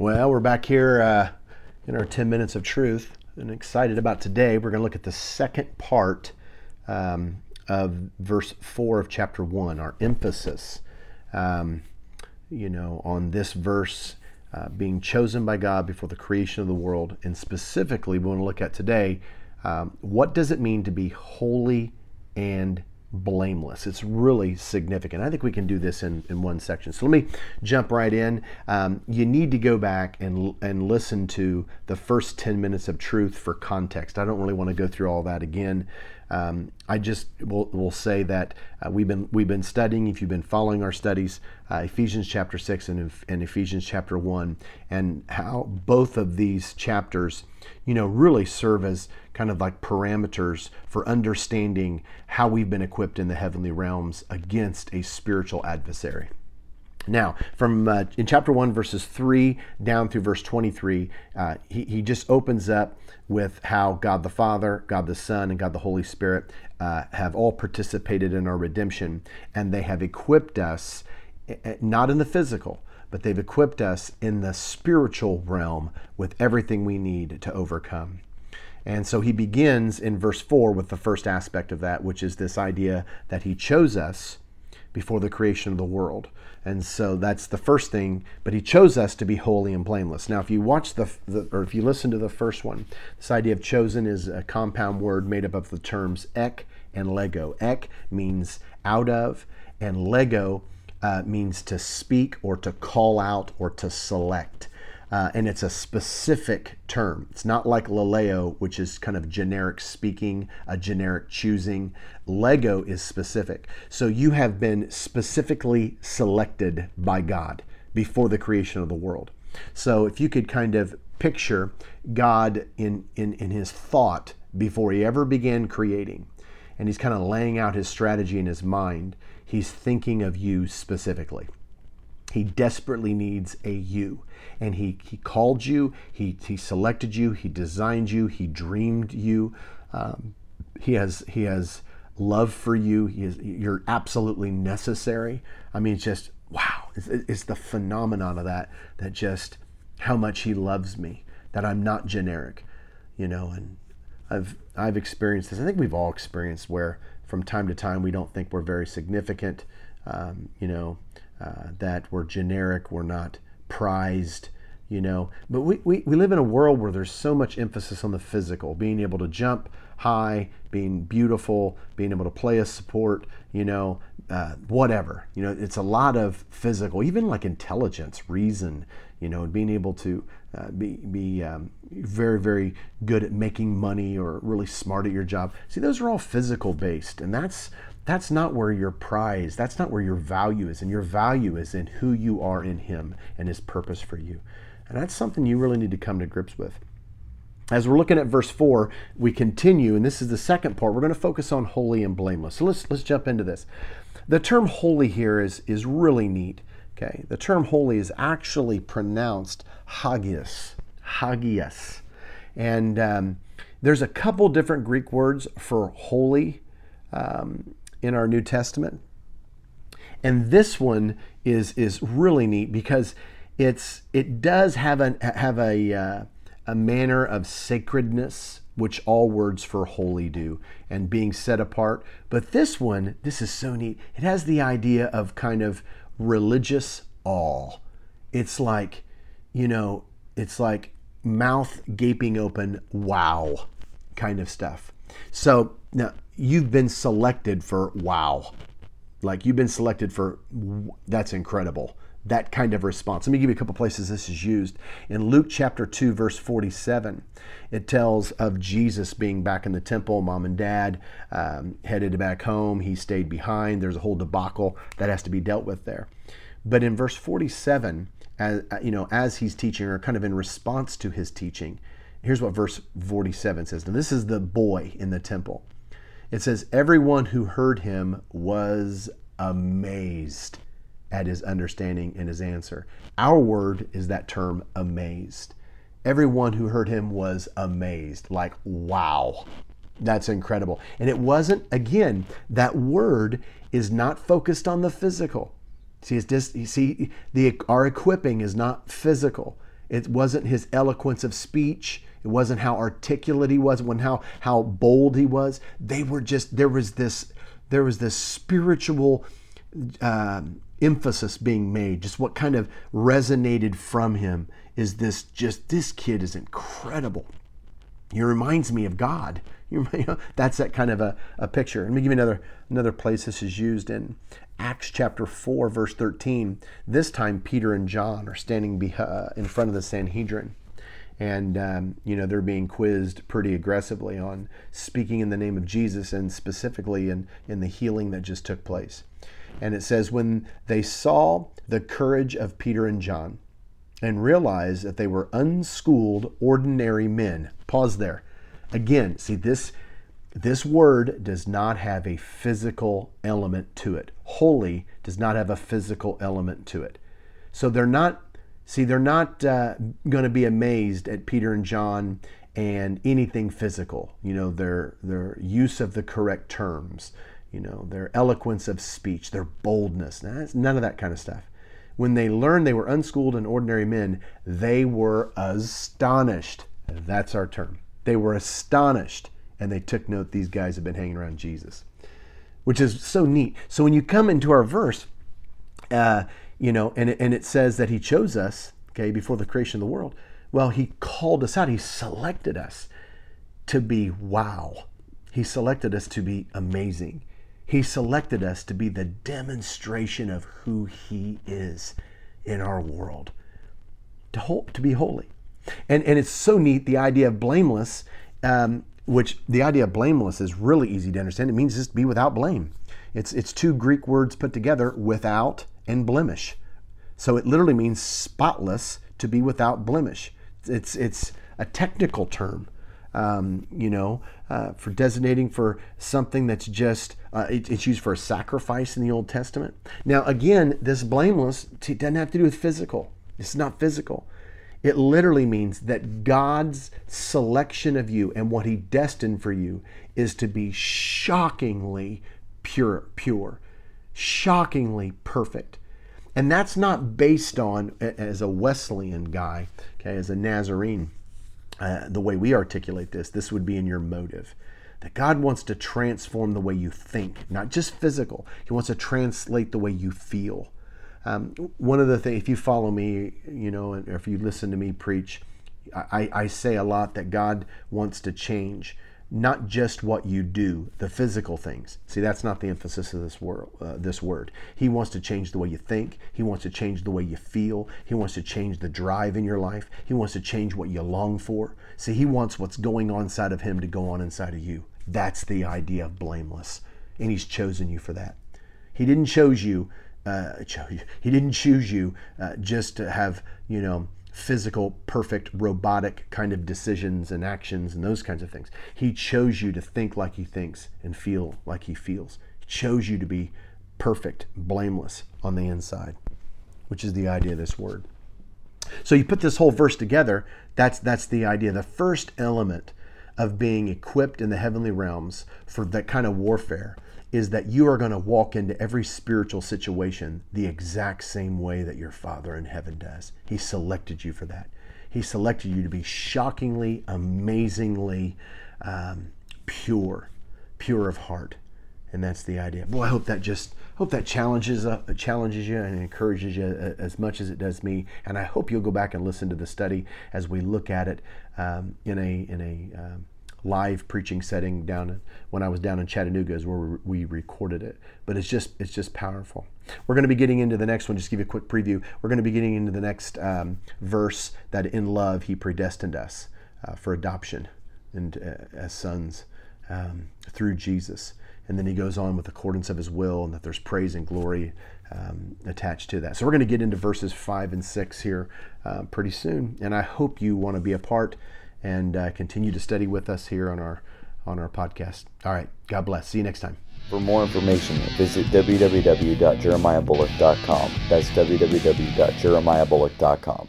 Well, we're back here uh, in our 10 minutes of truth and excited about today. We're going to look at the second part um, of verse 4 of chapter 1, our emphasis, um, you know, on this verse uh, being chosen by God before the creation of the world. And specifically, we want to look at today um, what does it mean to be holy and blameless. It's really significant. I think we can do this in, in one section. So let me jump right in. Um, you need to go back and, and listen to the first 10 minutes of truth for context. I don't really want to go through all that again. Um, I just will, will say that uh, we've been we've been studying. If you've been following our studies, uh, Ephesians chapter six and, and Ephesians chapter one, and how both of these chapters, you know, really serve as kind of like parameters for understanding how we've been equipped in the heavenly realms against a spiritual adversary. Now, from uh, in chapter 1, verses 3 down through verse 23, uh, he, he just opens up with how God the Father, God the Son, and God the Holy Spirit uh, have all participated in our redemption, and they have equipped us, eh, eh, not in the physical, but they've equipped us in the spiritual realm with everything we need to overcome. And so he begins in verse 4 with the first aspect of that, which is this idea that he chose us before the creation of the world. And so that's the first thing, but he chose us to be holy and blameless. Now, if you watch the, the, or if you listen to the first one, this idea of chosen is a compound word made up of the terms ek and lego. Ek means out of, and lego uh, means to speak or to call out or to select uh, and it's a specific term. It's not like laleo, which is kind of generic speaking, a generic choosing. Lego is specific. So you have been specifically selected by God before the creation of the world. So if you could kind of picture God in, in, in his thought before he ever began creating, and he's kind of laying out his strategy in his mind, he's thinking of you specifically. He desperately needs a you. And he, he called you, he, he selected you, he designed you, he dreamed you. Um, he has he has love for you. He is, you're absolutely necessary. I mean, it's just wow. It's, it's the phenomenon of that that just how much he loves me. That I'm not generic, you know. And I've I've experienced this. I think we've all experienced where from time to time we don't think we're very significant. Um, you know, uh, that we're generic, we're not prized, you know. But we, we, we live in a world where there's so much emphasis on the physical, being able to jump high, being beautiful, being able to play a support, you know, uh, whatever. You know, it's a lot of physical, even like intelligence, reason, you know, and being able to uh, be, be um, very, very good at making money or really smart at your job. See, those are all physical based, and that's that's not where your prize, that's not where your value is. And your value is in who you are in Him and His purpose for you. And that's something you really need to come to grips with. As we're looking at verse 4, we continue, and this is the second part. We're going to focus on holy and blameless. So let's, let's jump into this. The term holy here is, is really neat. Okay, the term holy is actually pronounced hagios, hagios, and um, there's a couple different Greek words for holy. Um, in our New Testament. And this one is is really neat because it's it does have a have a uh, a manner of sacredness which all words for holy do and being set apart. But this one, this is so neat. It has the idea of kind of religious awe. It's like, you know, it's like mouth gaping open, wow, kind of stuff. So now you've been selected for wow. Like you've been selected for that's incredible. That kind of response. Let me give you a couple places this is used. In Luke chapter 2, verse 47, it tells of Jesus being back in the temple. Mom and dad um, headed back home. He stayed behind. There's a whole debacle that has to be dealt with there. But in verse 47, as, you know, as he's teaching, or kind of in response to his teaching, here's what verse 47 says. Now, this is the boy in the temple. It says, Everyone who heard him was amazed at his understanding and his answer. Our word is that term amazed. Everyone who heard him was amazed, like, wow, that's incredible. And it wasn't, again, that word is not focused on the physical. See, it's just, you see, the, our equipping is not physical. It wasn't his eloquence of speech. It wasn't how articulate he was, when how how bold he was. They were just there was this there was this spiritual uh, emphasis being made. Just what kind of resonated from him is this. Just this kid is incredible. He reminds me of God. You know, that's that kind of a, a picture. Let me give you another another place this is used in Acts chapter 4, verse 13. This time, Peter and John are standing uh, in front of the Sanhedrin. And, um, you know, they're being quizzed pretty aggressively on speaking in the name of Jesus and specifically in, in the healing that just took place. And it says, when they saw the courage of Peter and John and realized that they were unschooled, ordinary men, pause there Again, see this this word does not have a physical element to it. Holy does not have a physical element to it. So they're not see they're not uh, going to be amazed at Peter and John and anything physical. You know their their use of the correct terms. You know their eloquence of speech, their boldness. none of that kind of stuff. When they learned they were unschooled and ordinary men, they were astonished. That's our term. They were astonished and they took note these guys have been hanging around Jesus, which is so neat. So when you come into our verse, uh, you know, and it, and it says that He chose us, okay, before the creation of the world. Well, He called us out. He selected us to be wow. He selected us to be amazing. He selected us to be the demonstration of who He is in our world, to, hold, to be holy. And, and it's so neat, the idea of blameless, um, which the idea of blameless is really easy to understand. It means just be without blame. It's, it's two Greek words put together, without and blemish. So it literally means spotless to be without blemish. It's, it's a technical term. Um, you know, uh, for designating for something that's just, uh, it, it's used for a sacrifice in the Old Testament. Now, again, this blameless doesn't have to do with physical. It's not physical. It literally means that God's selection of you and what He destined for you is to be shockingly pure, pure, shockingly perfect. And that's not based on, as a Wesleyan guy, okay, as a Nazarene, uh, the way we articulate this, this would be in your motive. That God wants to transform the way you think, not just physical. He wants to translate the way you feel. Um, one of the things, if you follow me, you know, or if you listen to me preach, I, I say a lot that God wants to change not just what you do, the physical things. See, that's not the emphasis of this word. Uh, this word. He wants to change the way you think. He wants to change the way you feel. He wants to change the drive in your life. He wants to change what you long for. See, he wants what's going on inside of him to go on inside of you. That's the idea of blameless, and he's chosen you for that. He didn't choose you uh, he didn't choose you uh, just to have, you know, physical, perfect, robotic kind of decisions and actions and those kinds of things. He chose you to think like he thinks and feel like he feels. He chose you to be perfect, blameless on the inside, which is the idea of this word. So you put this whole verse together, that's that's the idea. The first element of being equipped in the heavenly realms for that kind of warfare is that you are going to walk into every spiritual situation the exact same way that your Father in heaven does. He selected you for that. He selected you to be shockingly, amazingly um, pure, pure of heart, and that's the idea. Boy, I hope that just hope that challenges uh, challenges you and encourages you uh, as much as it does me. And I hope you'll go back and listen to the study as we look at it um, in a in a um, live preaching setting down when I was down in Chattanooga is where we recorded it. But it's just it's just powerful. We're going to be getting into the next one. Just give you a quick preview. We're going to be getting into the next um, verse that in love He predestined us uh, for adoption and uh, as sons um, through Jesus. And then he goes on with accordance of his will, and that there's praise and glory um, attached to that. So we're going to get into verses five and six here uh, pretty soon, and I hope you want to be a part and uh, continue to study with us here on our on our podcast. All right, God bless. See you next time. For more information, visit www.jeremiahbullock.com. That's www.jeremiahbullock.com.